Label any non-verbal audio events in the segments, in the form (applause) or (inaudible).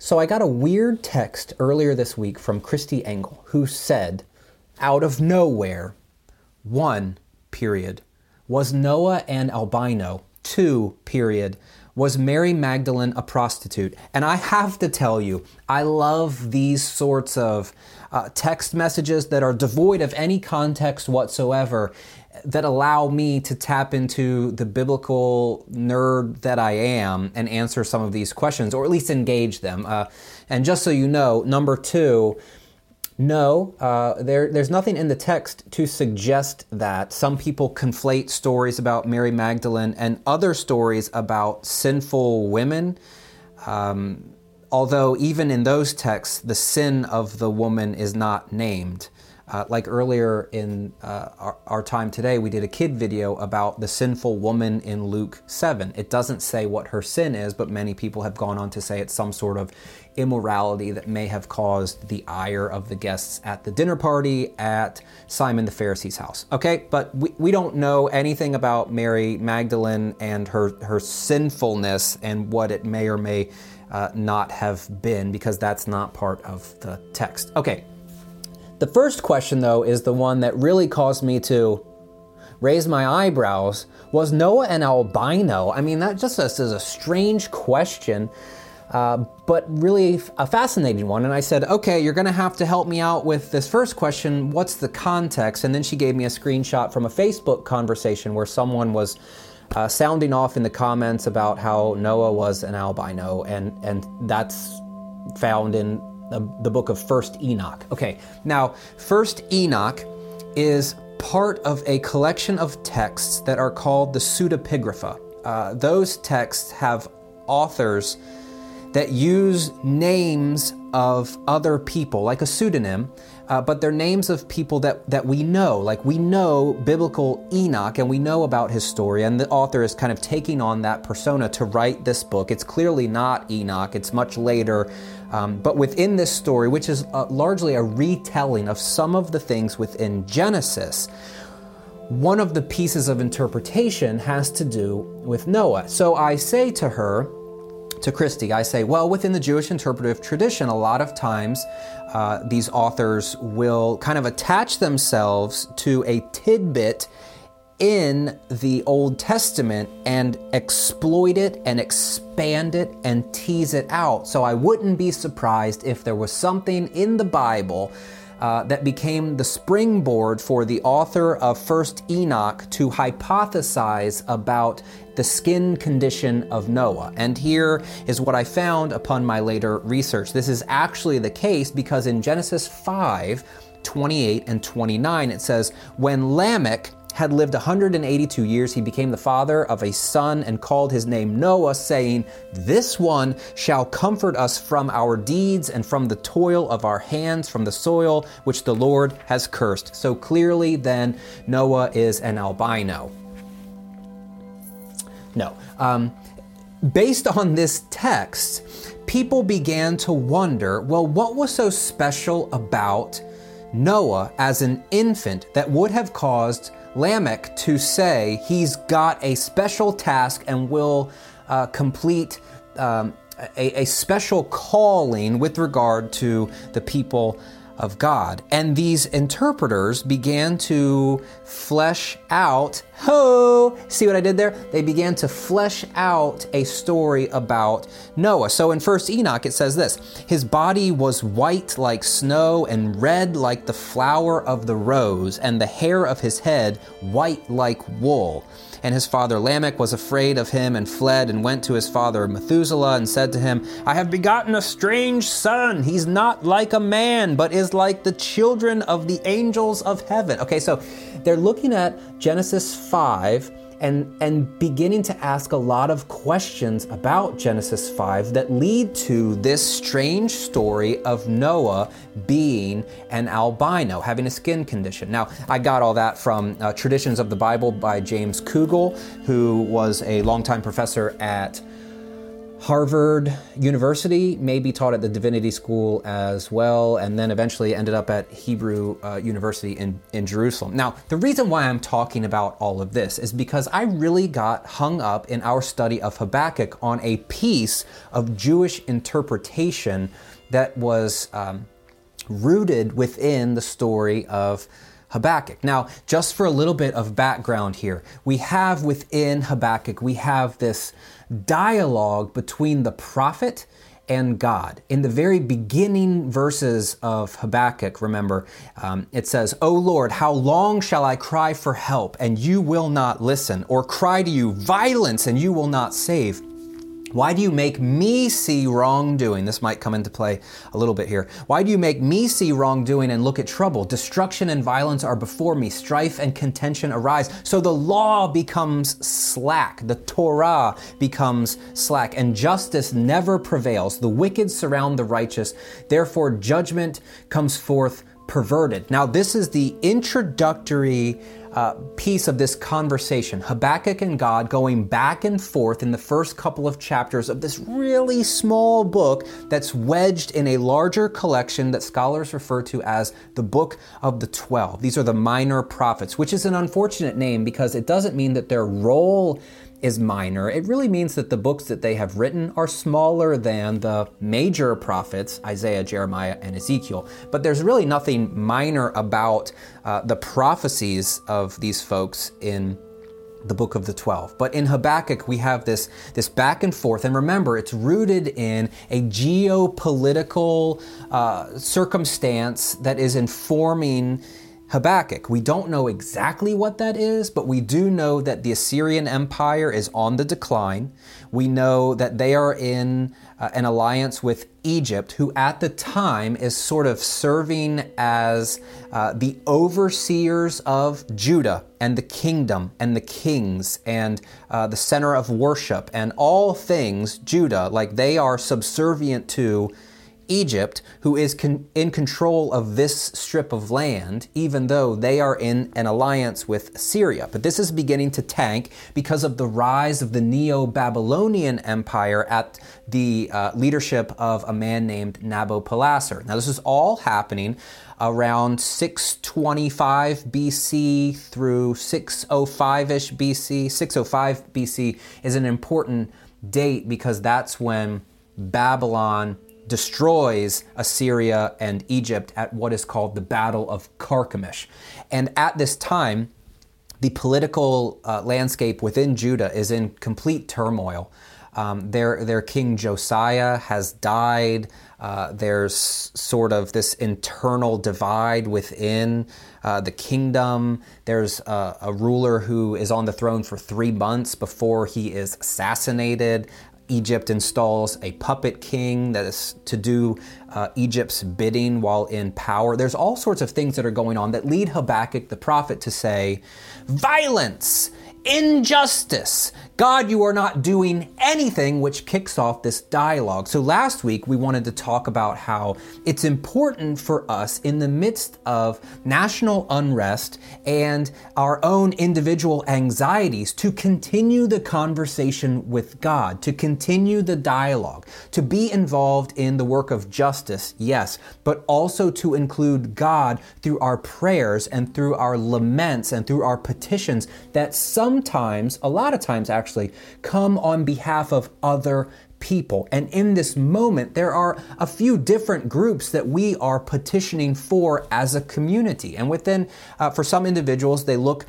So I got a weird text earlier this week from Christy Engel who said, out of nowhere, one, period, was Noah an albino? Two, period, was Mary Magdalene a prostitute? And I have to tell you, I love these sorts of uh, text messages that are devoid of any context whatsoever that allow me to tap into the biblical nerd that I am and answer some of these questions, or at least engage them. Uh, and just so you know, number two, no, uh, there, there's nothing in the text to suggest that. Some people conflate stories about Mary Magdalene and other stories about sinful women. Um, although, even in those texts, the sin of the woman is not named. Uh, like earlier in uh, our, our, time today, we did a kid video about the sinful woman in Luke 7. It doesn't say what her sin is, but many people have gone on to say it's some sort of immorality that may have caused the ire of the guests at the dinner party at Simon the Pharisee's house. Okay, but we, we don't know anything about Mary Magdalene and her, her sinfulness and what it may or may uh, not have been because that's not part of the text. Okay. The first question, though, is the one that really caused me to raise my eyebrows. Was Noah an albino? I mean, that just is a strange question, uh, but really a fascinating one. And I said, okay, you're going to have to help me out with this first question. What's the context? And then she gave me a screenshot from a Facebook conversation where someone was. Uh, sounding off in the comments about how Noah was an albino, and, and that's found in the, the book of First Enoch. Okay, now, First Enoch is part of a collection of texts that are called the pseudepigrapha. Uh, those texts have authors that use names of other people, like a pseudonym, uh, but they're names of people that, that we know. Like we know biblical Enoch and we know about his story, and the author is kind of taking on that persona to write this book. It's clearly not Enoch, it's much later. Um, but within this story, which is uh, largely a retelling of some of the things within Genesis, one of the pieces of interpretation has to do with Noah. So I say to her, to Christy, I say, well, within the Jewish interpretive tradition, a lot of times uh, these authors will kind of attach themselves to a tidbit in the Old Testament and exploit it and expand it and tease it out. So I wouldn't be surprised if there was something in the Bible uh, that became the springboard for the author of First Enoch to hypothesize about the skin condition of Noah. And here is what I found upon my later research. This is actually the case because in Genesis 5, 28 and 29, it says, When Lamech had lived 182 years, he became the father of a son and called his name Noah, saying, This one shall comfort us from our deeds and from the toil of our hands, from the soil which the Lord has cursed. So clearly, then, Noah is an albino. No. Um, based on this text, people began to wonder well, what was so special about Noah as an infant that would have caused Lamech to say he's got a special task and will uh, complete um, a, a special calling with regard to the people of God. And these interpreters began to flesh out, ho, see what I did there? They began to flesh out a story about Noah. So in First Enoch, it says this His body was white like snow and red like the flower of the rose, and the hair of his head white like wool. And his father Lamech was afraid of him and fled and went to his father Methuselah and said to him, I have begotten a strange son. He's not like a man, but is like the children of the angels of heaven. Okay, so they're looking at Genesis 5 and, and beginning to ask a lot of questions about Genesis 5 that lead to this strange story of Noah being an albino, having a skin condition. Now, I got all that from uh, Traditions of the Bible by James Kugel, who was a longtime professor at Harvard University, maybe taught at the Divinity School as well, and then eventually ended up at Hebrew uh, University in, in Jerusalem. Now, the reason why I'm talking about all of this is because I really got hung up in our study of Habakkuk on a piece of Jewish interpretation that was um, rooted within the story of Habakkuk. Now, just for a little bit of background here, we have within Habakkuk, we have this dialogue between the prophet and God. In the very beginning verses of Habakkuk, remember, um, it says, O Lord, how long shall I cry for help and you will not listen, or cry to you violence and you will not save? Why do you make me see wrongdoing? This might come into play a little bit here. Why do you make me see wrongdoing and look at trouble? Destruction and violence are before me, strife and contention arise. So the law becomes slack, the Torah becomes slack, and justice never prevails. The wicked surround the righteous, therefore, judgment comes forth perverted. Now, this is the introductory uh, piece of this conversation Habakkuk and God going back and forth in the first couple of chapters of this really small book that's wedged in a larger collection that scholars refer to as the Book of the Twelve. These are the minor prophets, which is an unfortunate name because it doesn't mean that their role is minor. It really means that the books that they have written are smaller than the major prophets, Isaiah, Jeremiah, and Ezekiel. But there's really nothing minor about uh, the prophecies of these folks in the book of the 12 but in habakkuk we have this this back and forth and remember it's rooted in a geopolitical uh, circumstance that is informing Habakkuk. We don't know exactly what that is, but we do know that the Assyrian Empire is on the decline. We know that they are in uh, an alliance with Egypt, who at the time is sort of serving as uh, the overseers of Judah and the kingdom and the kings and uh, the center of worship and all things Judah. Like they are subservient to Egypt, who is con- in control of this strip of land, even though they are in an alliance with Syria. But this is beginning to tank because of the rise of the Neo Babylonian Empire at the uh, leadership of a man named Nabopolassar. Now, this is all happening around 625 BC through 605 ish BC. 605 BC is an important date because that's when Babylon destroys Assyria and Egypt at what is called the Battle of Carchemish. And at this time, the political uh, landscape within Judah is in complete turmoil. Um, their, their king Josiah has died. Uh, there's sort of this internal divide within uh, the kingdom. There's a, a, ruler who is on the throne for three months before he is assassinated. Egypt installs a puppet king that is to do uh, Egypt's bidding while in power. There's all sorts of things that are going on that lead Habakkuk the prophet to say, Violence injustice. God, you are not doing anything, which kicks off this dialogue. So last week we wanted to talk about how it's important for us in the midst of national unrest and our own individual anxieties to continue the conversation with God, to continue the dialogue, to be involved in the work of justice, yes, but also to include God through our prayers and through our laments and through our petitions that sometimes, a lot of times actually, come on behalf of other people. And in this moment, there are a few different groups that we are petitioning for as a community. And within, uh, for some individuals, they look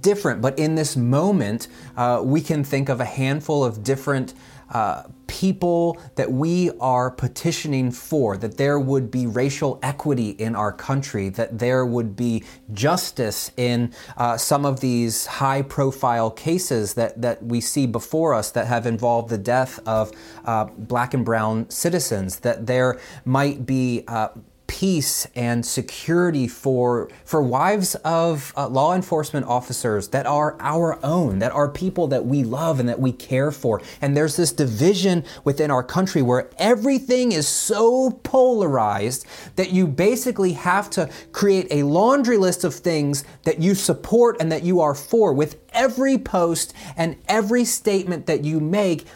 different. But in this moment, uh, we can think of a handful of different uh, people that we are petitioning for, that there would be racial equity in our country, that there would be justice in uh, some of these high profile cases that, that we see before us that have involved the death of uh, black and brown citizens, that there might be uh, peace and security for for wives of uh, law enforcement officers that are our own that are people that we love and that we care for. And there's this division within our country where everything is so polarized that you basically have to create a laundry list of things that you support and that you are for with every post and every statement that you make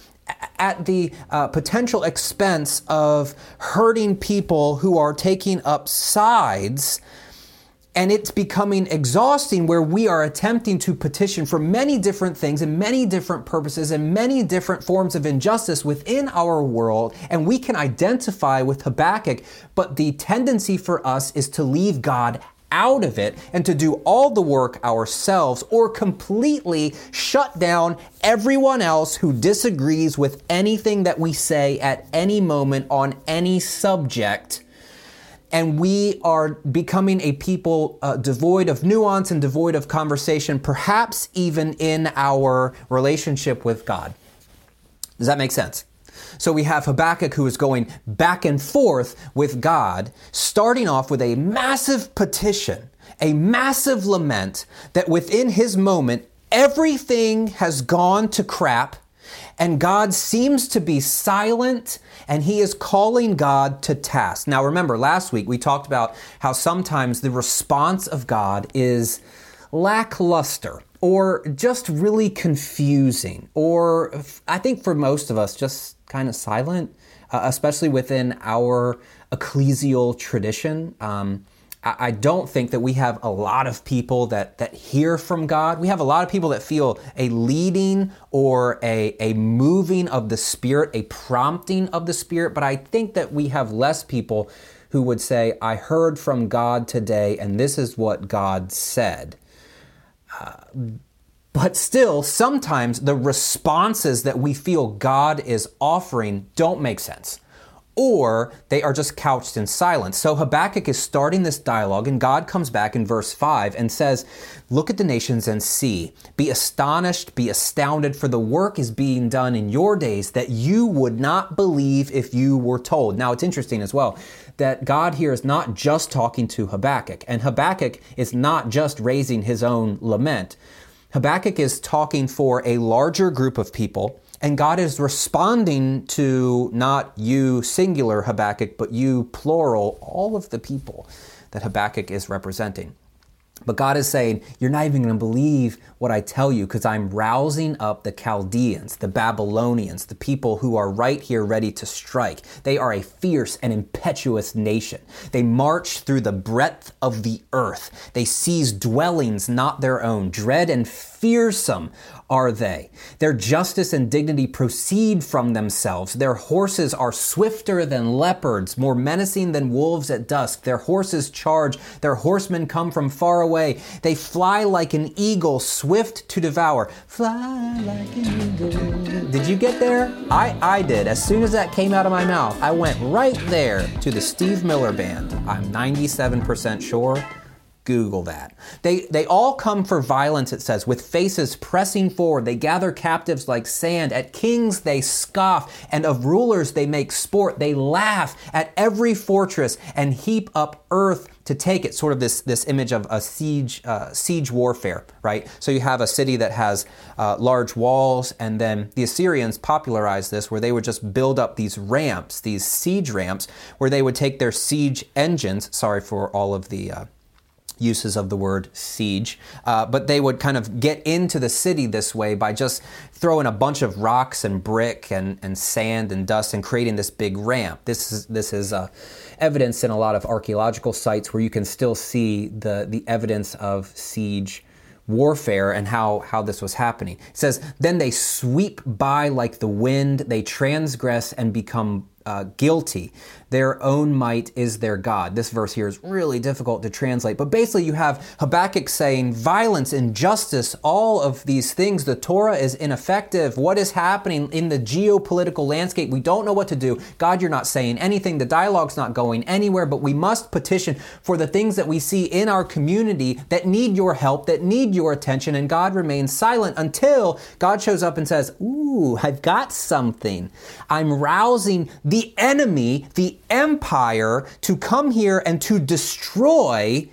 at the uh, potential expense of hurting people who are taking up sides and it's becoming exhausting where we are attempting to petition for many different things and many different purposes and many different forms of injustice within our world. And we can identify with Habakkuk, but the tendency for us is to leave God out of it and to do all the work ourselves or completely shut down everyone else who disagrees with anything that we say at any moment on any subject and we are becoming a people uh, devoid of nuance and devoid of conversation, perhaps even in our relationship with God. Does that make sense? So we have Habakkuk who is going back and forth with God, starting off with a massive petition, a massive lament that within his moment, everything has gone to crap and God seems to be silent and he is calling God to task. Now, remember, last week we talked about how sometimes the response of God is lackluster or just really confusing, or I think for most of us, just kind of silent, uh, especially within our ecclesial tradition. Um, I don't think that we have a lot of people that, that hear from God. We have a lot of people that feel a leading or a, a moving of the Spirit, a prompting of the Spirit, but I think that we have less people who would say, I heard from God today and this is what God said. Uh, but still, sometimes the responses that we feel God is offering don't make sense or they are just couched in silence. So Habakkuk is starting this dialogue, and God comes back in verse 5 and says, Look at the nations and see. Be astonished, be astounded, for the work is being done in your days that you would not believe if you were told. Now, it's interesting as well that God here is not just talking to Habakkuk, and Habakkuk is not just raising his own lament. Habakkuk is talking for a larger group of people and God is responding to not you singular Habakkuk, but you plural, all of the people that Habakkuk is representing. But God is saying, You're not even going to believe what I tell you because I'm rousing up the Chaldeans, the Babylonians, the people who are right here ready to strike. They are a fierce and impetuous nation. They march through the breadth of the earth. They seize dwellings not their own. Dread and fearsome are they. Their justice and dignity proceed from themselves. Their horses are swifter than leopards, more menacing than wolves at dusk. Their horses charge. Their horsemen come from far away. They fly like an eagle, swift to devour. Fly like an eagle. Did you get there? I, I did. As soon as that came out of my mouth, I went right there to the Steve Miller Band. I'm 97% sure Google that. They, they all come for violence, it says, with faces pressing forward. They gather captives like sand. At kings they scoff, and of rulers they make sport. They laugh at every fortress and heap up earth to take it. Sort of this, this image of a siege, uh, siege warfare, right? So you have a city that has uh, large walls, and then the Assyrians popularized this where they would just build up these ramps, these siege ramps, where they would take their siege engines. Sorry for all of the. Uh, uses of the word siege, uh, but they would kind of get into the city this way by just throwing a bunch of rocks and brick and, and sand and dust and creating this big ramp. This is this is uh, evidence in a lot of archaeological sites where you can still see the the evidence of siege warfare and how, how this was happening. It says, Then they sweep by like the wind, they transgress and become uh, guilty. Their own might is their God. This verse here is really difficult to translate, but basically, you have Habakkuk saying violence, injustice, all of these things. The Torah is ineffective. What is happening in the geopolitical landscape? We don't know what to do. God, you're not saying anything. The dialogue's not going anywhere, but we must petition for the things that we see in our community that need your help, that need your attention, and God remains silent until God shows up and says, Ooh, I've got something. I'm rousing the enemy, the empire, to come here and to destroy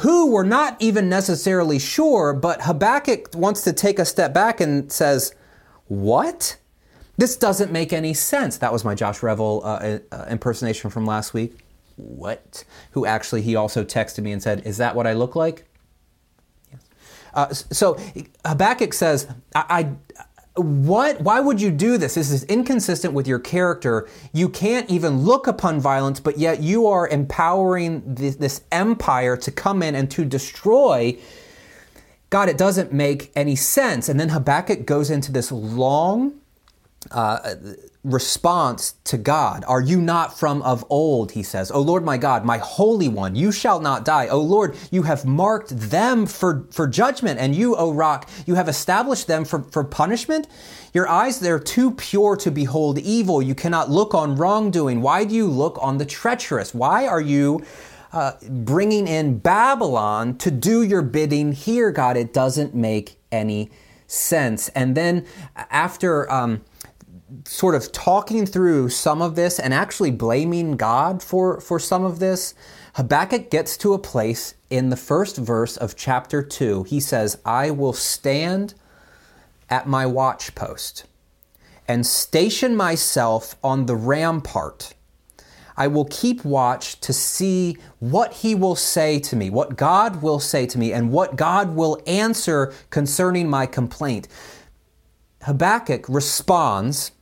who we're not even necessarily sure, but Habakkuk wants to take a step back and says, What? This doesn't make any sense. That was my Josh Revel uh, uh, impersonation from last week. What? Who actually, he also texted me and said, Is that what I look like? Yes. Uh, so Habakkuk says, I what why would you do this? This is inconsistent with your character. You can't even look upon violence but yet you are empowering this, this, empire to come in and to destroy. God it doesn't make any sense. And then habakkuk goes into this long uh, response to God. Are you not from of old? He says, O Lord my God, my Holy One, you shall not die. O Lord, you have marked them for, for judgment, and you, O rock, you have established them for, for punishment. Your eyes, they're too pure to behold evil. You cannot look on wrongdoing. Why do you look on the treacherous? Why are you uh, bringing in Babylon to do your bidding here, God? It doesn't make any sense. And then after. Um, sort of talking through some of this and actually blaming God for, for some of this, Habakkuk gets to a place in the first verse of chapter 2. He says, I will stand at my watchpost and station myself on the rampart. I will keep watch to see what he will say to me, what God will say to me, and what God will answer concerning my complaint. Habakkuk responds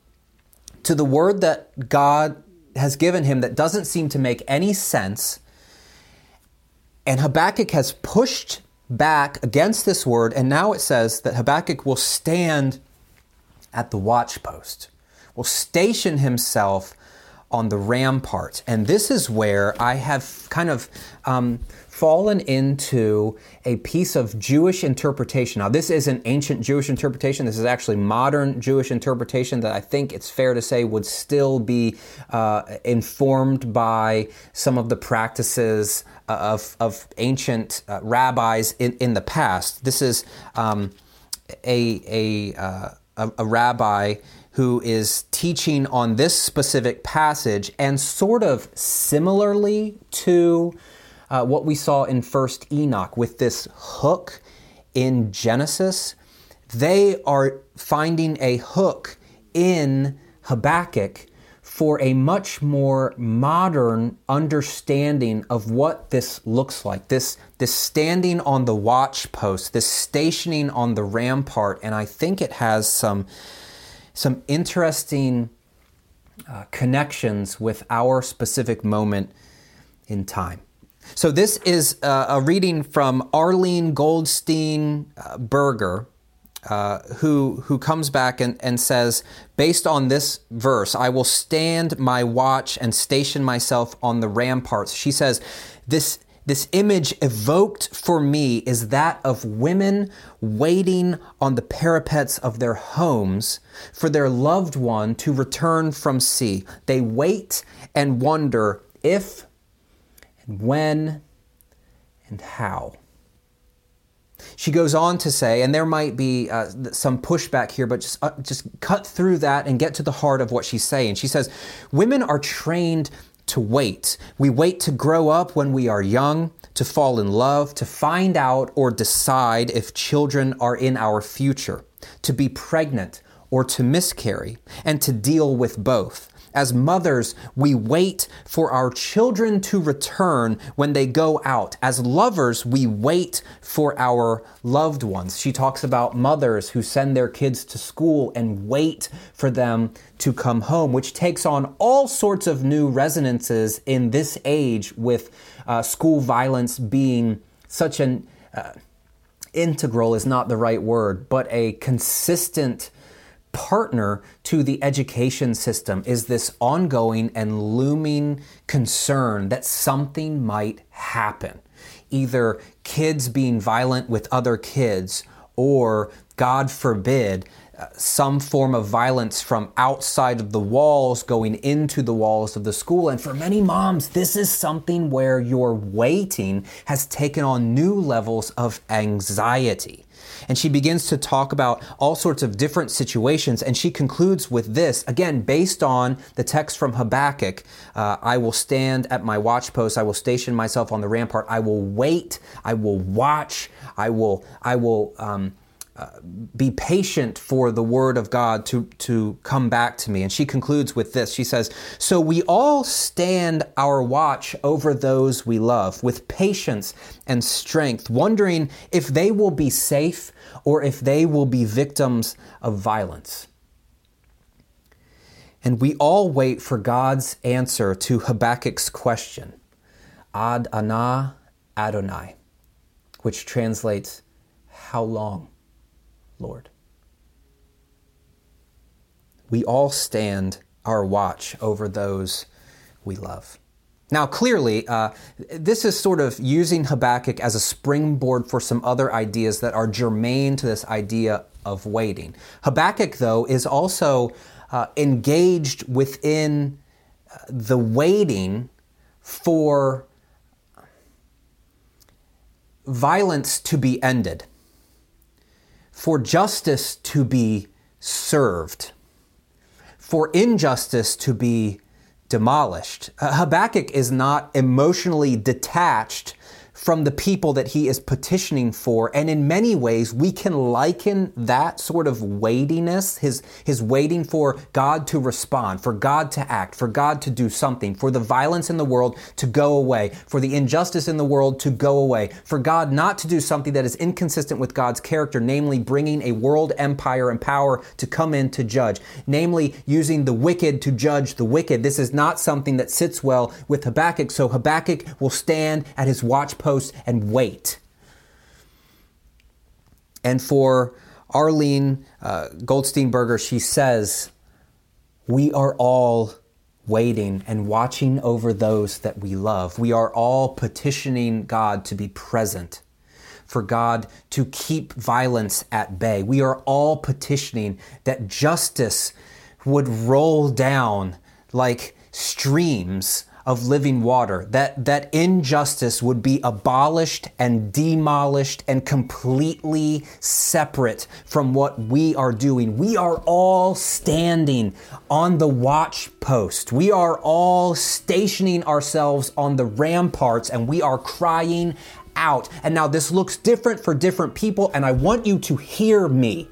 to the word that God has given him that doesn't seem to make any sense. And Habakkuk has pushed back against this word, and now it says that Habakkuk will stand at the watchpost, will station himself on the rampart. And this is where I have kind of um, fallen into a piece of Jewish interpretation. Now, this isn't ancient Jewish interpretation. This is actually modern Jewish interpretation that I think it's fair to say would still be uh, informed by some of the practices uh, of, of ancient uh, rabbis in, in the past. This is um, a, a, uh, a, a rabbi who is teaching on this specific passage and sort of similarly to uh, what we saw in first enoch with this hook in genesis they are finding a hook in habakkuk for a much more modern understanding of what this looks like this this standing on the watch post this stationing on the rampart and i think it has some some interesting uh, connections with our specific moment in time. So, this is uh, a reading from Arlene Goldstein uh, Berger, uh, who, who comes back and, and says, based on this verse, I will stand my watch and station myself on the ramparts. She says, this this image evoked for me is that of women waiting on the parapets of their homes for their loved one to return from sea. They wait and wonder if and when and how. She goes on to say, and there might be uh, some pushback here, but just uh, just cut through that and get to the heart of what she's saying. She says, women are trained to wait. We wait to grow up when we are young, to fall in love, to find out or decide if children are in our future, to be pregnant or to miscarry, and to deal with both. As mothers, we wait for our children to return when they go out. As lovers, we wait for our loved ones. She talks about mothers who send their kids to school and wait for them to come home, which takes on all sorts of new resonances in this age with uh, school violence being such an uh, integral is not the right word, but a consistent partner to the education system is this ongoing and looming concern that something might happen. Either kids being violent with other kids, or God forbid, uh, some form of violence from outside of the walls going into the walls of the school. And for many moms, this is something where your waiting has taken on new levels of anxiety. And she begins to talk about all sorts of different situations. And she concludes with this again, based on the text from Habakkuk uh, I will stand at my watchpost, I will station myself on the rampart, I will wait, I will watch, I will, I will, um, be patient for the word of God to, to come back to me. And she concludes with this. She says, So we all stand our watch over those we love with patience and strength, wondering if they will be safe or if they will be victims of violence. And we all wait for God's answer to Habakkuk's question, Ad Ana Adonai, which translates, How long? Lord. We all stand our watch over those we love. Now, clearly, uh, this is sort of using Habakkuk as a springboard for some other ideas that are germane to this idea of waiting. Habakkuk, though, is also uh, engaged within uh, the waiting for violence to be ended for justice to be served, for injustice to be demolished. Habakkuk is not emotionally detached from the people that he is petitioning for. And in many ways, we can liken that sort of weightiness, his, his waiting for God to respond, for God to act, for God to do something, for the violence in the world to go away, for the injustice in the world to go away, for God not to do something that is inconsistent with God's character, namely bringing a world empire and power to come in to judge, namely using the wicked to judge the wicked. This is not something that sits well with Habakkuk. So Habakkuk will stand at his watch post and wait. And for Arlene uh, Goldsteinberger, she says, We are all waiting and watching over those that we love. We are all petitioning God to be present, for God to keep violence at bay. We are all petitioning that justice would roll down like streams of living water, that, that injustice would be abolished and demolished and completely separate from what we are doing. We are all standing on the watch post. We are all stationing ourselves on the ramparts and we are crying out. And now this looks different for different people, and I want you to hear me.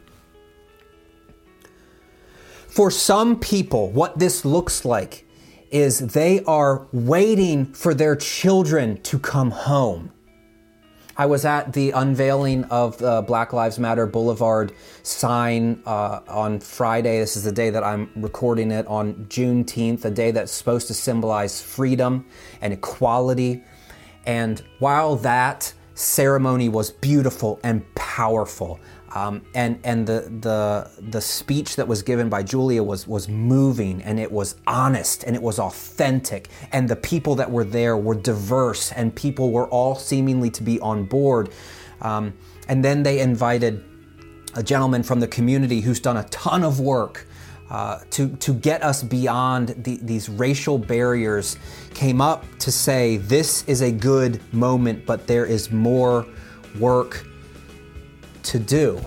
For some people, what this looks like is they are waiting for their children to come home. I was at the unveiling of the Black Lives Matter Boulevard sign uh, on Friday. This is the day that I'm recording it on Juneteenth, a day that's supposed to symbolize freedom and equality. And while that ceremony was beautiful and powerful, um, and and the the the speech that was given by Julia was was moving and it was honest and it was authentic and the people that were there were diverse and people were all seemingly to be on board. Um, and then they invited a gentleman from the community who's done a ton of work uh, to, to get us beyond the, these racial barriers, came up to say, This is a good moment, but there is more work to do.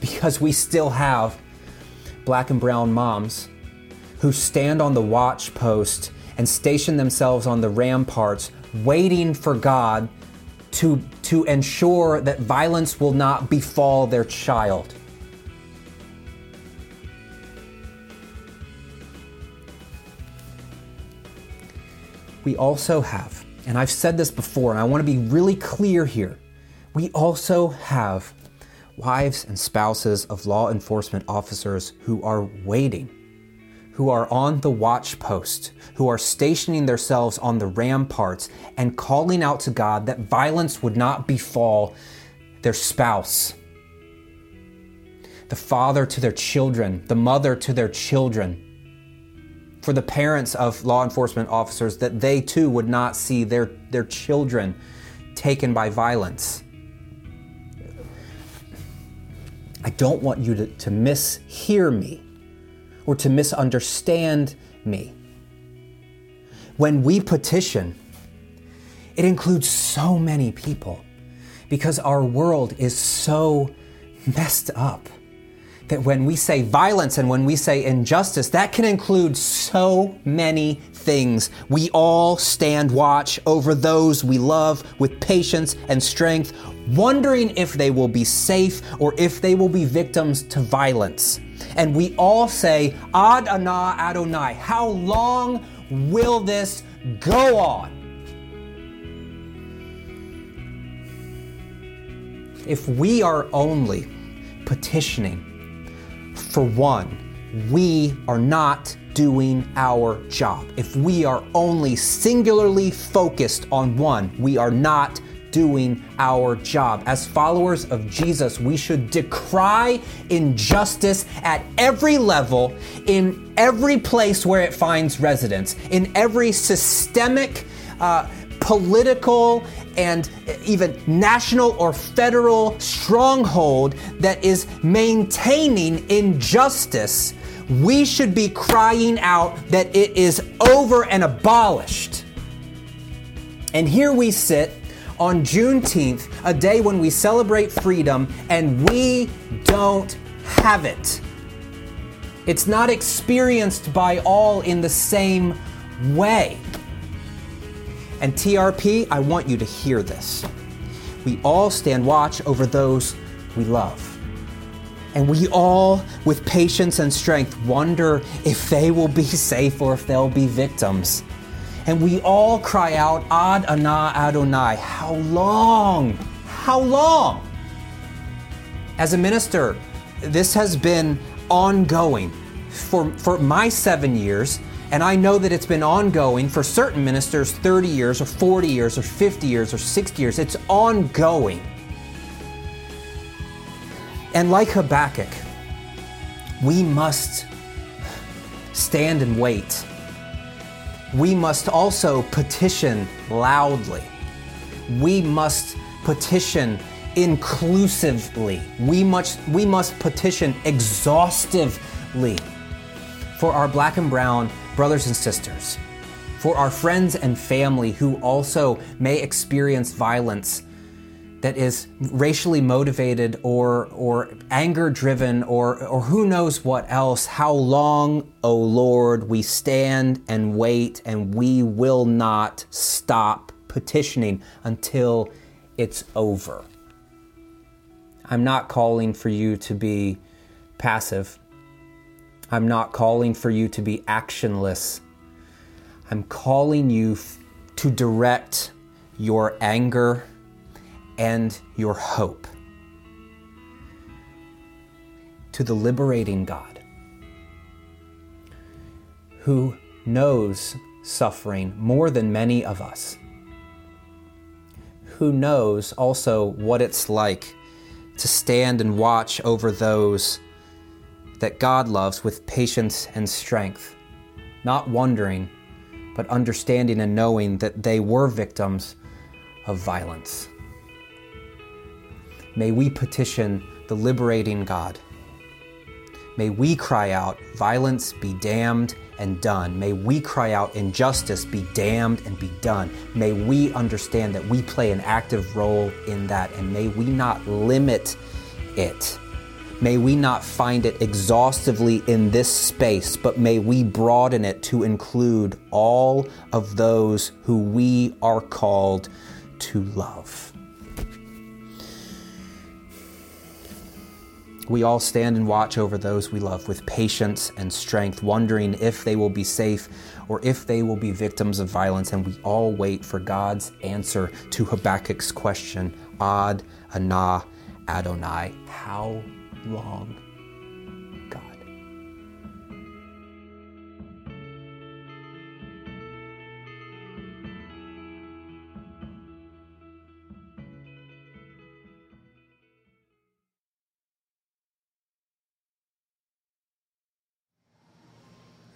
Because we still have black and brown moms who stand on the watch post and station themselves on the ramparts, waiting for God to, to ensure that violence will not befall their child. We also have and I've said this before, and I want to be really clear here. We also have wives and spouses of law enforcement officers who are waiting, who are on the watch post, who are stationing themselves on the ramparts and calling out to God that violence would not befall their spouse, the father to their children, the mother to their children for the parents of law enforcement officers that they too would not see their, their children taken by violence. I don't want you to, to mishear me or to misunderstand me. When we petition, it includes so many people because our world is so messed up that when we say violence and when we say injustice, that can include so many things. We all stand watch over those we love with patience and strength, wondering if they will be safe or if they will be victims to violence. And we all say, Ad Anah Adonai, how long will this go on? If we are only petitioning for one, we are not doing our job. If we are only singularly focused on one, we are not doing our job. As followers of Jesus, we should decry injustice at every level, in every place where it finds residence, in every systemic, uh, political, and even national or federal stronghold that is maintaining injustice, we should be crying out that it is over and abolished. And here we sit on Juneteenth, a day when we celebrate freedom, and we don't have it. It's not experienced by all in the same way. And TRP, I want you to hear this. We all stand watch over those we love. And we all, with patience and strength, wonder if they will be (laughs) safe or if they'll be victims. And we all cry out, Ad Anah Adonai, how long? How long? As a minister, this has been ongoing. For, for my seven years, and I know that it's been ongoing for certain ministers 30 years or 40 years or 50 years or 60 years. It's ongoing. And like Habakkuk, we must stand and wait. We must also petition loudly. We must petition inclusively. We must, we must petition exhaustively for our black and brown brothers and sisters, for our friends and family who also may experience violence that is racially motivated or, or anger driven or, or who knows what else, how long, O oh Lord, we stand and wait and we will not stop petitioning until it's over. I'm not calling for you to be passive. I'm not calling for you to be actionless. I'm calling you f- to direct your anger and your hope to the liberating God who knows suffering more than many of us, who knows also what it's like to stand and watch over those that God loves with patience and strength, not wondering, but understanding and knowing that they were victims of violence. May we petition the liberating God. May we cry out, violence be damned and done. May we cry out, injustice be damned and be done. May we understand that we play an active role in that, and may we not limit it May we not find it exhaustively in this space, but may we broaden it to include all of those who we are called to love. We all stand and watch over those we love with patience and strength, wondering if they will be safe or if they will be victims of violence, and we all wait for God's answer to Habakkuk's question Ad Anah Adonai. How long God.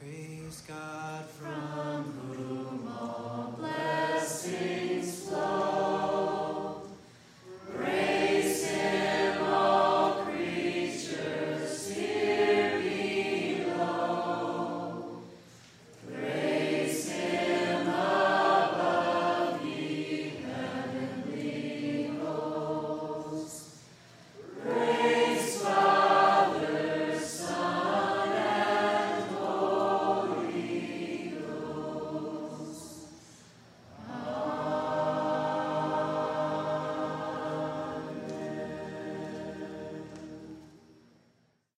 Praise God.